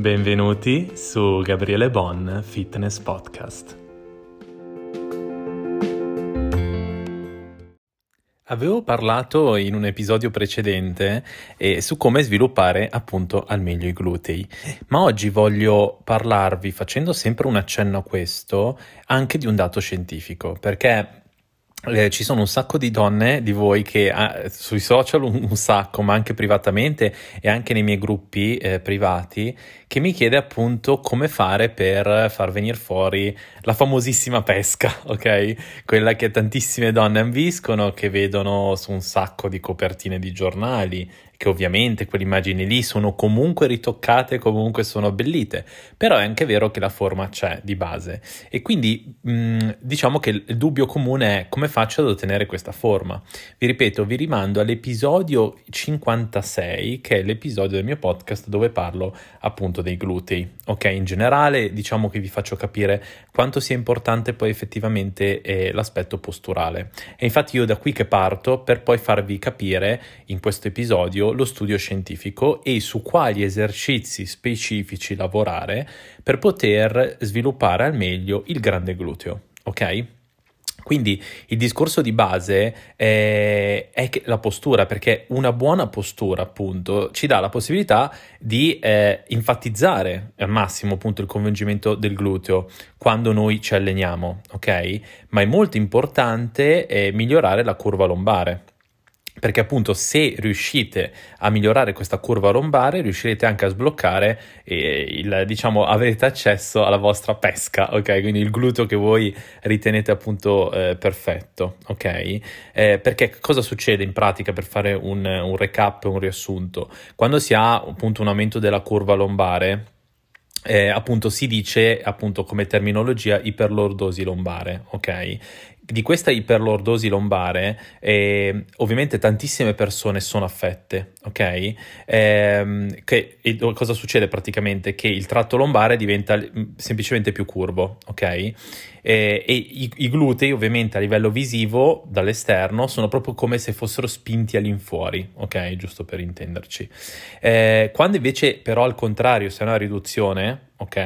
Benvenuti su Gabriele Bon Fitness Podcast. Avevo parlato in un episodio precedente eh, su come sviluppare appunto al meglio i glutei, ma oggi voglio parlarvi, facendo sempre un accenno a questo, anche di un dato scientifico, perché eh, ci sono un sacco di donne di voi che ah, sui social un, un, sacco, ma anche privatamente e anche nei miei gruppi eh, privati, che mi chiede appunto come fare per far venire fuori la famosissima pesca, ok? Quella che tantissime donne ambiscono, che vedono su un sacco di copertine di giornali che ovviamente quelle immagini lì sono comunque ritoccate, comunque sono abbellite, però è anche vero che la forma c'è di base e quindi mh, mm, diciamo che il dubbio comune è come faccio ad ottenere questa forma. Vi ripeto, vi rimando all'episodio 56, che è l'episodio del mio podcast dove parlo appunto dei glutei. Ok, in generale diciamo che vi faccio capire quanto sia importante poi effettivamente eh, l'aspetto posturale. E infatti io da qui che parto per poi farvi capire in questo episodio lo studio scientifico e su quali esercizi specifici lavorare per poter sviluppare al meglio il grande gluteo, ok? Quindi il discorso di base è, è la postura, perché una buona postura, appunto, ci dà la possibilità di eh, enfatizzare al massimo appunto il coinvolgimento del gluteo quando noi ci alleniamo, ok? Ma è molto importante eh, migliorare la curva lombare perché appunto se riuscite a migliorare questa curva lombare riuscirete anche a sbloccare eh, il, diciamo avrete accesso alla vostra pesca ok? Quindi il gluteo che voi ritenete appunto eh, perfetto ok? Eh, perché cosa succede in pratica per fare un, un recap un riassunto? Quando si ha appunto un aumento della curva lombare eh, appunto si dice appunto come terminologia iperlordosi lombare, ok? Di questa iperlordosi lombare, eh, ovviamente tantissime persone sono affette, ok? Eh, che, cosa succede praticamente? Che il tratto lombare diventa mm, semplicemente più curvo, ok? Eh, e i, i, glutei, ovviamente a livello visivo, dall'esterno, sono proprio come se fossero spinti all'infuori, ok? Giusto per intenderci. Eh, quando invece, però, al contrario, se è una riduzione, ok?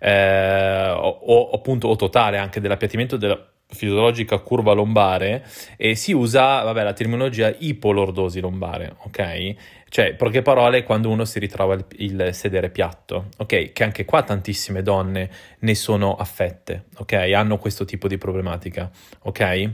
Eh, o, o appunto o totale anche dell'appiattimento della fisiologica curva lombare e si usa vabbè, la terminologia ipolordosi lombare, ok? Cioè, poche parole, quando uno si ritrova il, il, sedere piatto, ok? Che anche qua tantissime donne ne sono affette, ok? Hanno questo tipo di problematica, ok?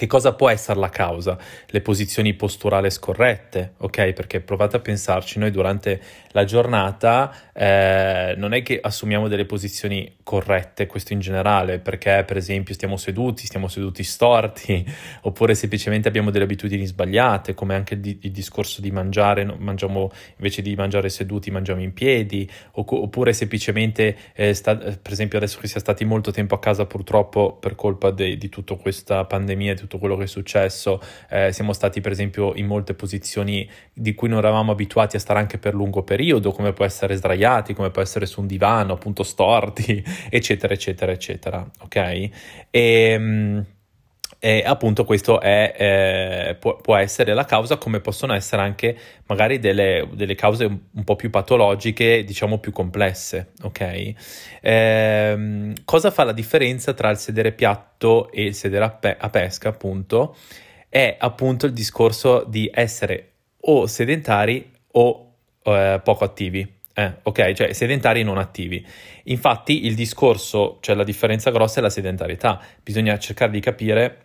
Che cosa può essere la causa? Le posizioni posturali scorrette, ok? Perché provate a pensarci, noi durante la giornata eh, non è che assumiamo delle posizioni corrette, questo in generale, perché per esempio stiamo seduti, stiamo seduti storti, oppure semplicemente abbiamo delle abitudini sbagliate, come anche il, il discorso di mangiare, mangiamo invece di mangiare seduti, mangiamo in piedi, oppure semplicemente, eh, sta, per esempio adesso che siamo stati molto tempo a casa purtroppo per colpa de, di tutta questa pandemia, di tutto quello che è successo, eh, siamo stati per esempio in molte posizioni di cui non eravamo abituati a stare anche per lungo periodo, come può essere sdraiati, come può essere su un divano, appunto storti, eccetera, eccetera, eccetera, ok? E, ehm, e appunto questo è, eh, può, può, essere la causa, come possono essere anche magari delle, delle cause un, po' più patologiche, diciamo più complesse, ok? Eh, cosa fa la differenza tra il sedere piatto e il sedere a, pe- a pesca, appunto? È appunto il discorso di essere o sedentari o eh, poco attivi. Eh, ok, cioè sedentari non attivi. Infatti il discorso, cioè la differenza grossa è la sedentarietà. Bisogna cercare di capire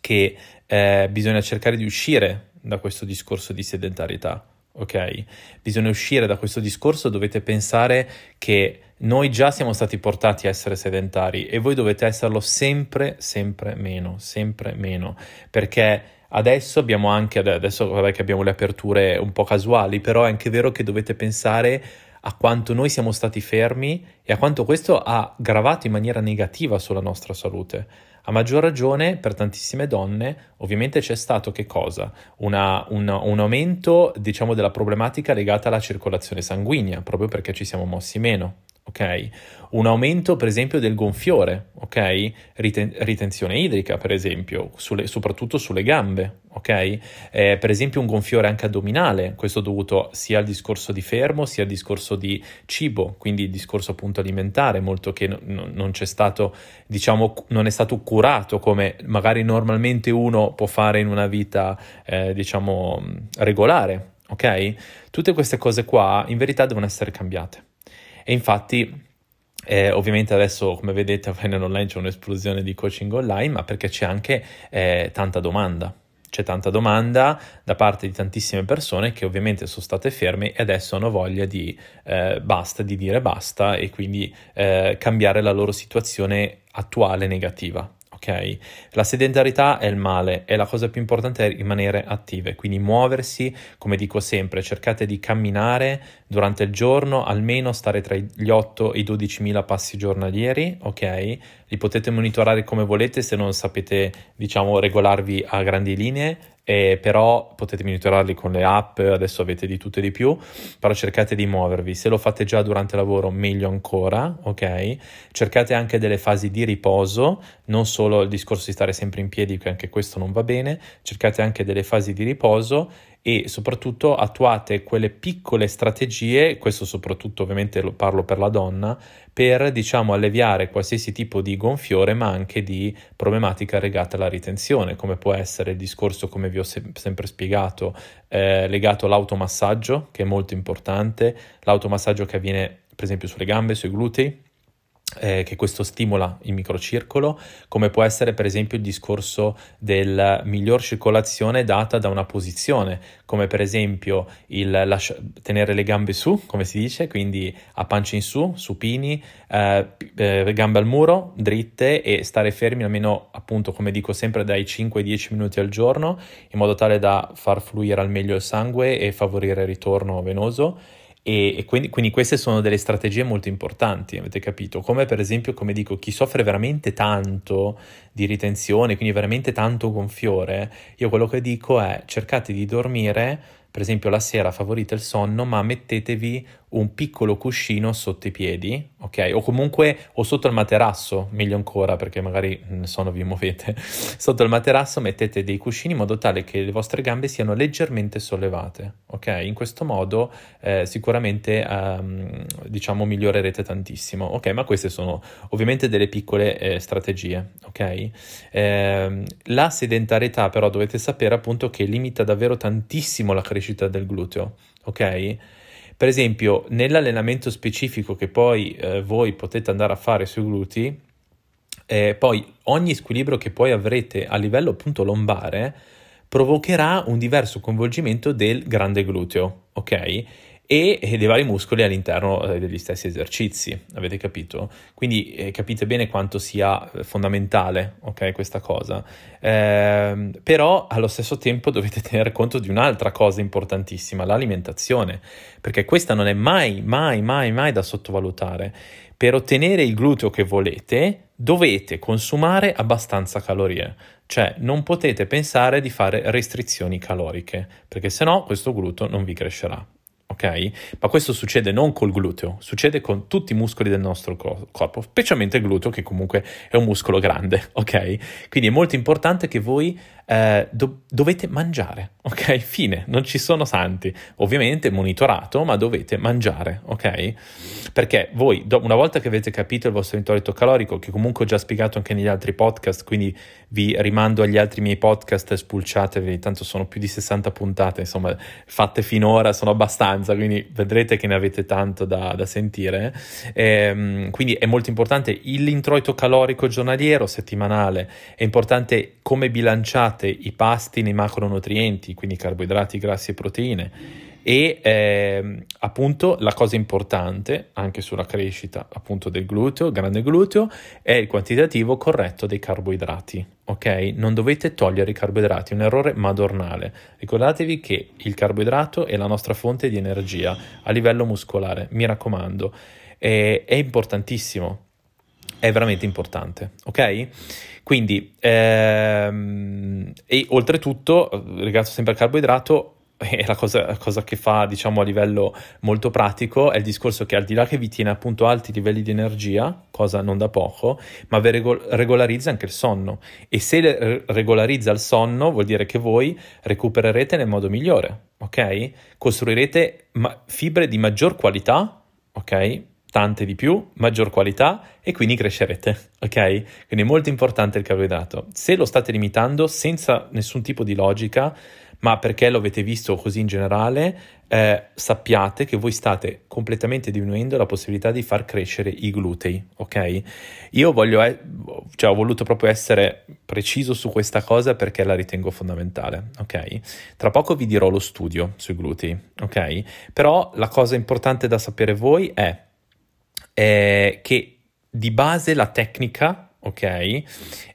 che eh, bisogna cercare di uscire da questo discorso di sedentarietà, ok? Bisogna uscire da questo discorso, dovete pensare che noi già siamo stati portati a essere sedentari e voi dovete esserlo sempre, sempre meno, sempre meno, perché Adesso abbiamo anche, adesso vabbè che abbiamo le aperture un po' casuali, però è anche vero che dovete pensare a quanto noi siamo stati fermi e a quanto questo ha gravato in maniera negativa sulla nostra salute. A maggior ragione per tantissime donne ovviamente c'è stato che cosa? Una, un, un, aumento diciamo della problematica legata alla circolazione sanguigna, proprio perché ci siamo mossi meno. Ok? Un aumento, per esempio, del gonfiore, ok? Riten- ritenzione idrica, per esempio, sulle, soprattutto sulle gambe, ok? Eh, per esempio un gonfiore anche addominale, questo dovuto sia al discorso di fermo sia al discorso di cibo, quindi il discorso appunto alimentare, molto che n- non c'è stato, diciamo, non è stato curato come magari normalmente uno può fare in una vita, eh, diciamo, regolare, ok? Tutte queste cose qua in verità devono essere cambiate. E infatti eh, ovviamente adesso, come vedete, a Finance Online c'è un'esplosione di coaching online, ma perché c'è anche eh, tanta domanda. C'è tanta domanda da parte di tantissime persone che ovviamente sono state ferme e adesso hanno voglia di eh, basta, di dire basta e quindi eh, cambiare la loro situazione attuale negativa ok? La sedentarietà è il male e la cosa più importante è rimanere attive, quindi muoversi, come dico sempre, cercate di camminare durante il giorno, almeno stare tra gli 8 e i 12 mila passi giornalieri, ok? Li potete monitorare come volete se non sapete, diciamo, regolarvi a grandi linee eh, però potete monitorarli con le app, adesso avete di tutto e di più, però cercate di muovervi, se lo fate già durante il lavoro meglio ancora, ok? Cercate anche delle fasi di riposo, non solo il discorso di stare sempre in piedi, che anche questo non va bene, cercate anche delle fasi di riposo e soprattutto attuate quelle piccole strategie, questo soprattutto ovviamente lo parlo per la donna, per diciamo alleviare qualsiasi tipo di gonfiore ma anche di problematica legata alla ritenzione, come può essere il discorso, come vi ho se- sempre spiegato, eh, legato all'automassaggio, che è molto importante, l'automassaggio che avviene per esempio sulle gambe, sui glutei, eh, che questo stimola il microcircolo, come può essere per esempio il discorso della miglior circolazione data da una posizione, come per esempio il lascia- tenere le gambe su, come si dice, quindi a pancia in su, supini, eh, eh, gambe al muro, dritte e stare fermi almeno appunto come dico sempre dai 5 ai 10 minuti al giorno, in modo tale da far fluire al meglio il sangue e favorire il ritorno venoso e, e quindi, quindi, queste sono delle strategie molto importanti, avete capito? Come per esempio, come dico, chi soffre veramente tanto di ritenzione, quindi veramente tanto gonfiore, io quello che dico è cercate di dormire per esempio la sera favorite il sonno, ma mettetevi un piccolo cuscino sotto i piedi, ok? O comunque o sotto il materasso, meglio ancora perché magari nel sonno vi muovete. sotto il materasso mettete dei cuscini in modo tale che le vostre gambe siano leggermente sollevate, ok? In questo modo eh, sicuramente um, diciamo migliorerete tantissimo, ok? Ma queste sono ovviamente delle piccole eh, strategie, ok? Eh, la sedentarietà però dovete sapere appunto che limita davvero tantissimo la crescita del gluteo, ok? Per esempio, nell'allenamento specifico che poi eh, voi potete andare a fare sui glutei, eh, poi ogni squilibrio che poi avrete a livello appunto lombare provocherà un diverso coinvolgimento del grande gluteo, ok? E, dei vari muscoli all'interno eh, degli stessi esercizi, avete capito? Quindi eh, capite bene quanto sia eh, fondamentale, ok, questa cosa. Eh, però allo stesso tempo dovete tenere conto di un'altra cosa importantissima, l'alimentazione, perché questa non è mai, mai, mai, mai da sottovalutare. Per ottenere il gluteo che volete, dovete consumare abbastanza calorie. Cioè, non potete pensare di fare restrizioni caloriche, perché se no questo gluteo non vi crescerà ok? Ma questo succede non col gluteo, succede con tutti i muscoli del nostro corpo, specialmente il gluteo che comunque è un muscolo grande, ok? Quindi è molto importante che voi eh, do- dovete mangiare, ok? Fine, non ci sono santi. Ovviamente monitorato, ma dovete mangiare, ok? Perché voi, do- una volta che avete capito il vostro introito calorico, che comunque ho già spiegato anche negli altri podcast, quindi vi rimando agli altri miei podcast, spulciatevi, tanto sono più di 60 puntate, insomma, fatte finora, sono abbastanza, quindi vedrete che ne avete tanto da, da sentire. Ehm, quindi è molto importante l'introito calorico giornaliero, settimanale, è importante come bilanciate trovate i pasti nei macronutrienti, quindi carboidrati, grassi e proteine. E eh, appunto la cosa importante anche sulla crescita appunto del gluteo, grande gluteo, è il quantitativo corretto dei carboidrati. Ok? Non dovete togliere i carboidrati, è un errore madornale. Ricordatevi che il carboidrato è la nostra fonte di energia a livello muscolare, mi raccomando, è, è importantissimo è veramente importante, ok? Quindi, ehm, e oltretutto, legato sempre al carboidrato, e la cosa, la cosa, che fa, diciamo, a livello molto pratico è il discorso che al di là che vi tiene appunto alti livelli di energia, cosa non da poco, ma vi regol- regolarizza anche il sonno. E se re- regolarizza il sonno, vuol dire che voi recupererete nel modo migliore, ok? Costruirete ma- fibre di maggior qualità, ok? Tante di più, maggior qualità e quindi crescerete, ok? Quindi è molto importante il carboidrato. Se lo state limitando senza nessun tipo di logica, ma perché lo avete visto così in generale, eh, sappiate che voi state completamente diminuendo la possibilità di far crescere i glutei, ok? Io voglio, eh, cioè ho voluto proprio essere preciso su questa cosa perché la ritengo fondamentale, ok? Tra poco vi dirò lo studio sui glutei, ok? Però la cosa importante da sapere voi è, è che di base la tecnica, ok,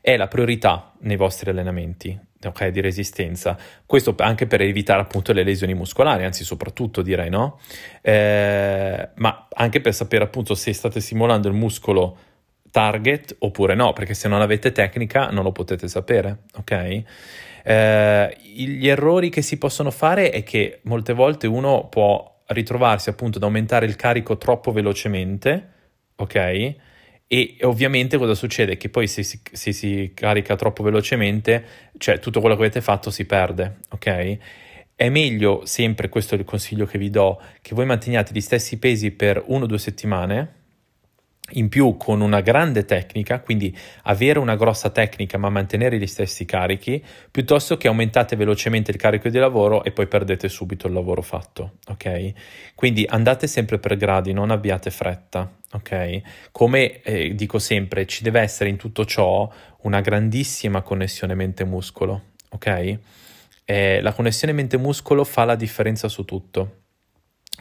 è la priorità nei vostri allenamenti, ok, di resistenza. Questo anche per evitare appunto le lesioni muscolari, anzi soprattutto direi, no? Eh, ma anche per sapere appunto se state simulando il muscolo target oppure no, perché se non avete tecnica non lo potete sapere, ok? Eh, gli errori che si possono fare è che molte volte uno può ritrovarsi appunto ad aumentare il carico troppo velocemente, ok? E ovviamente cosa succede? Che poi se si, se si, carica troppo velocemente, cioè tutto quello che avete fatto si perde, ok? È meglio sempre, questo è il consiglio che vi do, che voi manteniate gli stessi pesi per uno o due settimane, in più con una grande tecnica, quindi avere una grossa tecnica ma mantenere gli stessi carichi, piuttosto che aumentate velocemente il carico di lavoro e poi perdete subito il lavoro fatto, ok? Quindi andate sempre per gradi, non abbiate fretta, ok? Come eh, dico sempre, ci deve essere in tutto ciò una grandissima connessione mente-muscolo, ok? Eh, la connessione mente-muscolo fa la differenza su tutto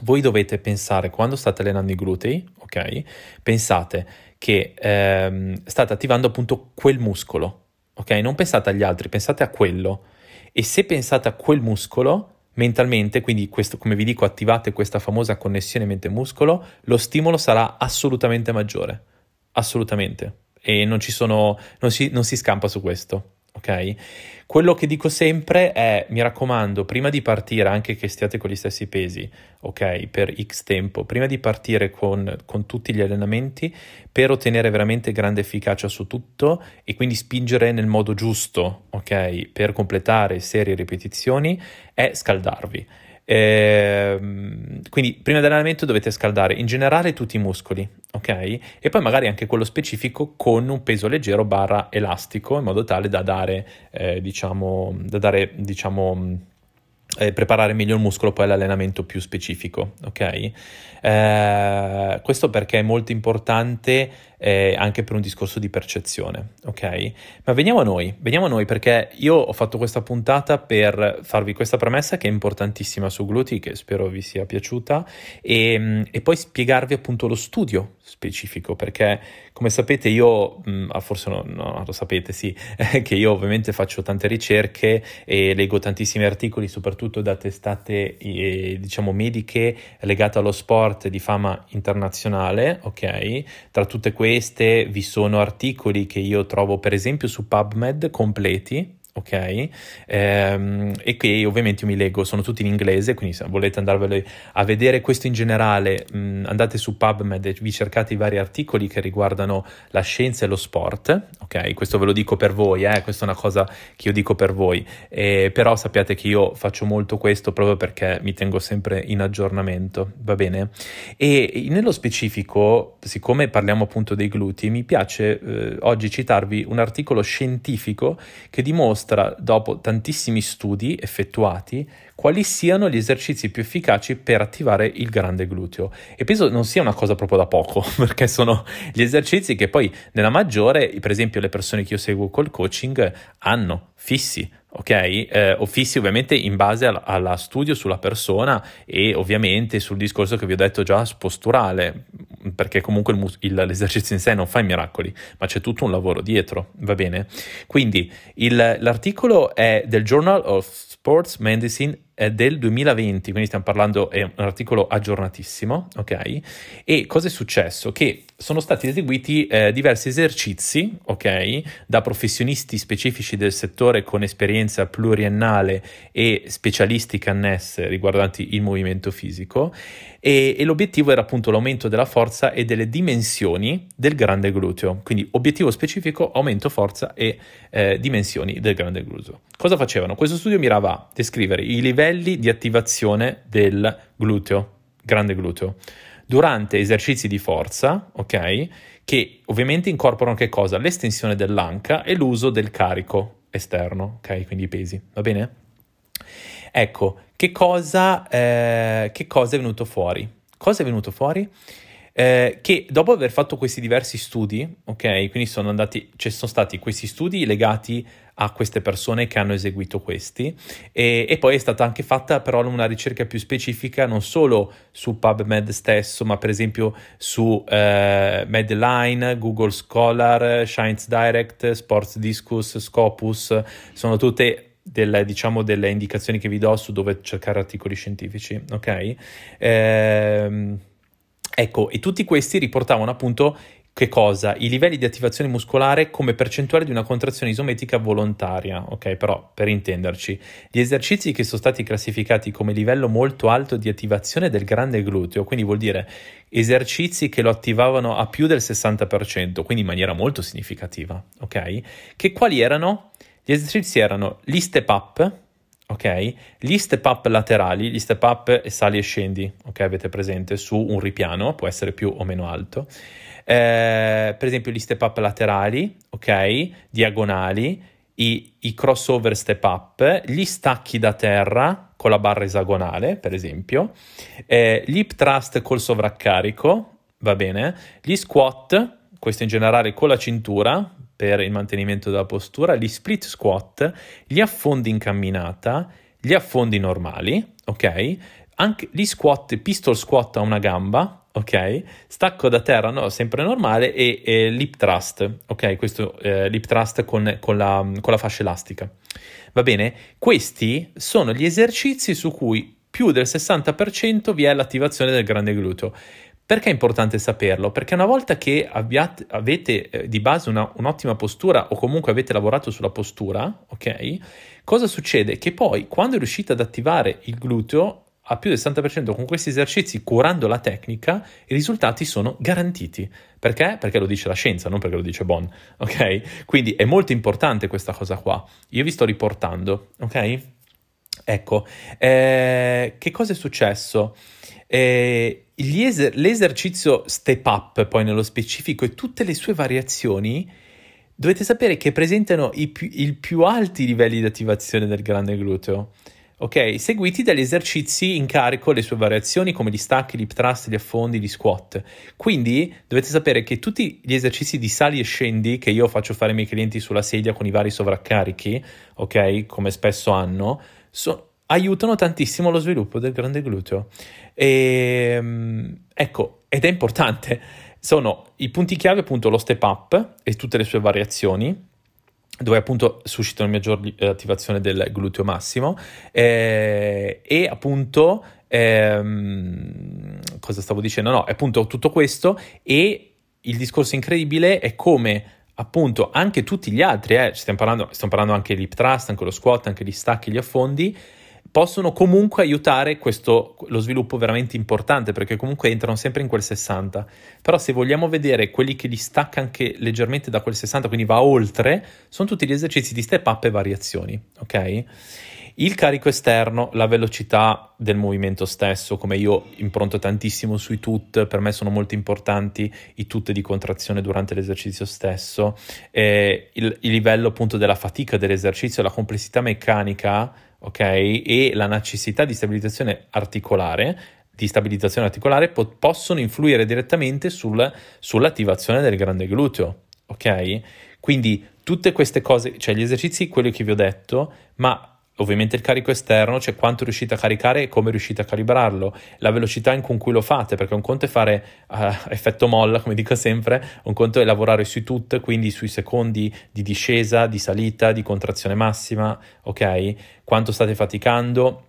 voi dovete pensare quando state allenando i glutei, ok? Pensate che ehm, state attivando appunto quel muscolo, ok? Non pensate agli altri, pensate a quello. E se pensate a quel muscolo, mentalmente, quindi questo, come vi dico, attivate questa famosa connessione mente-muscolo, lo stimolo sarà assolutamente maggiore. Assolutamente. E non, ci sono, non, si, non si scampa su questo ok? Quello che dico sempre è, mi raccomando, prima di partire, anche che stiate con gli stessi pesi, ok, per X tempo, prima di partire con, con tutti gli allenamenti, per ottenere veramente grande efficacia su tutto e quindi spingere nel modo giusto, ok, per completare serie ripetizioni, è scaldarvi. Eh, quindi prima dell'allenamento dovete scaldare in generale tutti i muscoli, ok? E poi magari anche quello specifico con un peso leggero barra elastico in modo tale da dare, eh, diciamo, da dare, diciamo, eh, preparare meglio il muscolo poi all'allenamento più specifico, ok? Eh, questo perché è molto importante eh, anche per un discorso di percezione, ok? Ma veniamo a noi, veniamo a noi perché io ho fatto questa puntata per farvi questa premessa che è importantissima su glutei, che spero vi sia piaciuta, e, e poi spiegarvi appunto lo studio specifico, perché come sapete io, mh, mm, ah, forse no, no, lo sapete, sì, che io ovviamente faccio tante ricerche e leggo tantissimi articoli, soprattutto da testate, eh, diciamo, mediche legate allo sport di fama internazionale, ok? Tra tutte queste queste vi sono articoli che io trovo per esempio su PubMed completi ok? Ehm, e che ovviamente io mi leggo, sono tutti in inglese, quindi se volete andarvelo a vedere questo in generale, mh, andate su PubMed e vi cercate i vari articoli che riguardano la scienza e lo sport, ok? Questo ve lo dico per voi, eh? questa è una cosa che io dico per voi, eh, però sappiate che io faccio molto questo proprio perché mi tengo sempre in aggiornamento, va bene? E nello specifico, siccome parliamo appunto dei glutei, mi piace eh, oggi citarvi un articolo scientifico che dimostra dimostra, dopo tantissimi studi effettuati, quali siano gli esercizi più efficaci per attivare il grande gluteo. E penso non sia una cosa proprio da poco, perché sono gli esercizi che poi nella maggiore, per esempio le persone che io seguo col coaching, hanno fissi ok? Eh, o fissi ovviamente in base al, alla studio sulla persona e ovviamente sul discorso che vi ho detto già posturale, perché comunque il, il, l'esercizio in sé non fa i miracoli, ma c'è tutto un lavoro dietro, va bene? Quindi il, l'articolo è del Journal of Sports Medicine è del 2020, quindi stiamo parlando, è un articolo aggiornatissimo, ok? E cosa è successo? Che sono stati eseguiti eh, diversi esercizi, ok? Da professionisti specifici del settore con esperienza pluriennale e specialistiche annesse riguardanti il movimento fisico e, e l'obiettivo era appunto l'aumento della forza e delle dimensioni del grande gluteo. Quindi obiettivo specifico, aumento forza e eh, dimensioni del grande gluteo. Cosa facevano? Questo studio mirava a descrivere i livelli di attivazione del gluteo, grande gluteo, durante esercizi di forza, ok? Che ovviamente incorporano che cosa? L'estensione dell'anca e l'uso del carico esterno, ok? Quindi i pesi, va bene? Ecco, che cosa, eh, che cosa è venuto fuori? Cosa è venuto fuori? Eh, che dopo aver fatto questi diversi studi, ok, quindi sono andati, ci sono stati questi studi legati a queste persone che hanno eseguito questi e, e, poi è stata anche fatta però una ricerca più specifica non solo su PubMed stesso ma per esempio su eh, Medline, Google Scholar, Science Direct, Sports Discus, Scopus, sono tutte delle, diciamo, delle indicazioni che vi do su dove cercare articoli scientifici, ok? Ehm, ecco, e tutti questi riportavano appunto che cosa? I livelli di attivazione muscolare come percentuale di una contrazione isometrica volontaria, ok? Però per intenderci, gli esercizi che sono stati classificati come livello molto alto di attivazione del grande gluteo, quindi vuol dire esercizi che lo attivavano a più del 60%, quindi in maniera molto significativa, ok? Che quali erano? Gli esercizi erano gli step up, ok? Gli step up laterali, gli step up sali e scendi, ok? Avete presente su un ripiano, può essere più o meno alto eh, per esempio gli step up laterali, ok, diagonali, i, i crossover step up, gli stacchi da terra con la barra esagonale, per esempio, eh, gli hip thrust col sovraccarico, va bene, gli squat, questo in generale con la cintura per il mantenimento della postura, gli split squat, gli affondi in camminata, gli affondi normali, ok? Anche gli squat, pistol squat a una gamba, ok? Stacco da terra, no, sempre normale, e, e lip thrust, ok? Questo eh, lip thrust con, con, la, con la fascia elastica. Va bene? Questi sono gli esercizi su cui più del 60% vi è l'attivazione del grande gluteo. Perché è importante saperlo? Perché una volta che abbiate, avete eh, di base una, un'ottima postura o comunque avete lavorato sulla postura, ok? Cosa succede? Che poi quando riuscite ad attivare il gluteo a più del 60% con questi esercizi curando la tecnica, i risultati sono garantiti. Perché? Perché lo dice la scienza, non perché lo dice Bon, ok? Quindi è molto importante questa cosa qua. Io vi sto riportando, ok? Ecco, eh, che cosa è successo? Eh, eser- l'esercizio step up, poi nello specifico, e tutte le sue variazioni, dovete sapere che presentano i più, i più alti livelli di attivazione del grande gluteo ok? Seguiti dagli esercizi in carico, le sue variazioni come gli stacchi, gli thrust, gli affondi, gli squat. Quindi dovete sapere che tutti gli esercizi di sali e scendi che io faccio fare ai miei clienti sulla sedia con i vari sovraccarichi, ok? Come spesso hanno, so, aiutano tantissimo lo sviluppo del grande gluteo. E, ehm, ecco, ed è importante. Sono i punti chiave appunto lo step up e tutte le sue variazioni, dove appunto suscitano maggior eh, attivazione del gluteo massimo eh, e appunto ehm, cosa stavo dicendo? No, è appunto tutto questo e il discorso incredibile è come appunto anche tutti gli altri, eh, stiamo, parlando, stiamo parlando anche dell'hip thrust, anche lo squat, anche gli stacchi, gli affondi, possono comunque aiutare questo, lo sviluppo veramente importante perché comunque entrano sempre in quel 60 però se vogliamo vedere quelli che li stacca anche leggermente da quel 60 quindi va oltre sono tutti gli esercizi di step up e variazioni ok il carico esterno, la velocità del movimento stesso, come io impronto tantissimo sui tut, per me sono molto importanti i tut di contrazione durante l'esercizio stesso, eh, il, il livello appunto della fatica dell'esercizio, la complessità meccanica ok? E la necessità di stabilizzazione articolare, di stabilizzazione articolare po- possono influire direttamente sul, sull'attivazione del grande gluteo, ok? Quindi tutte queste cose, cioè gli esercizi, quelli che vi ho detto, ma ovviamente il carico esterno, cioè quanto riuscite a caricare e come riuscite a calibrarlo, la velocità in cui lo fate, perché un conto è fare uh, effetto molla, come dico sempre, un conto è lavorare sui tut, quindi sui secondi di discesa, di salita, di contrazione massima, ok? Quanto state faticando,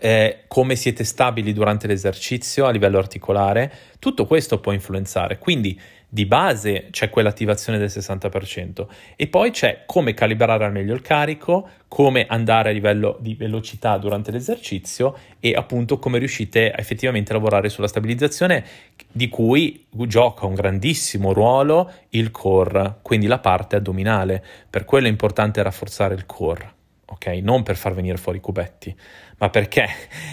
eh, come siete stabili durante l'esercizio a livello articolare, tutto questo può influenzare. Quindi di base c'è quell'attivazione del 60% e poi c'è come calibrare al meglio il carico, come andare a livello di velocità durante l'esercizio e appunto come riuscite effettivamente a lavorare sulla stabilizzazione di cui gioca un grandissimo ruolo il core, quindi la parte addominale. Per quello è importante rafforzare il core, ok? Non per far venire fuori i cubetti ma perché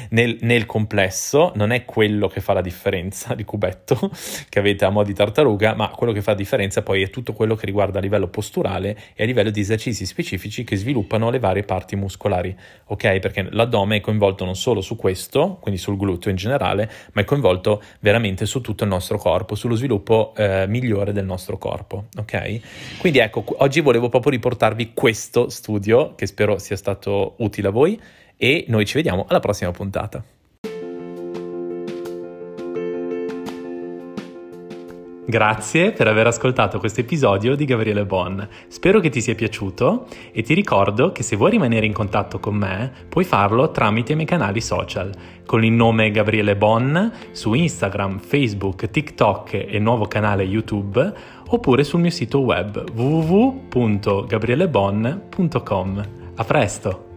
nel, nel, complesso non è quello che fa la differenza di cubetto che avete a mo' di tartaruga, ma quello che fa la differenza poi è tutto quello che riguarda a livello posturale e a livello di esercizi specifici che sviluppano le varie parti muscolari, ok? Perché l'addome è coinvolto non solo su questo, quindi sul gluteo in generale, ma è coinvolto veramente su tutto il nostro corpo, sullo sviluppo eh, migliore del nostro corpo, ok? Quindi ecco, oggi volevo proprio riportarvi questo studio che spero sia stato utile a voi e noi ci vediamo alla prossima puntata. Grazie per aver ascoltato questo episodio di Gabriele Bon. Spero che ti sia piaciuto e ti ricordo che se vuoi rimanere in contatto con me puoi farlo tramite i miei canali social con il nome Gabriele Bon su Instagram, Facebook, TikTok e nuovo canale YouTube oppure sul mio sito web www.gabrielebon.com. A presto!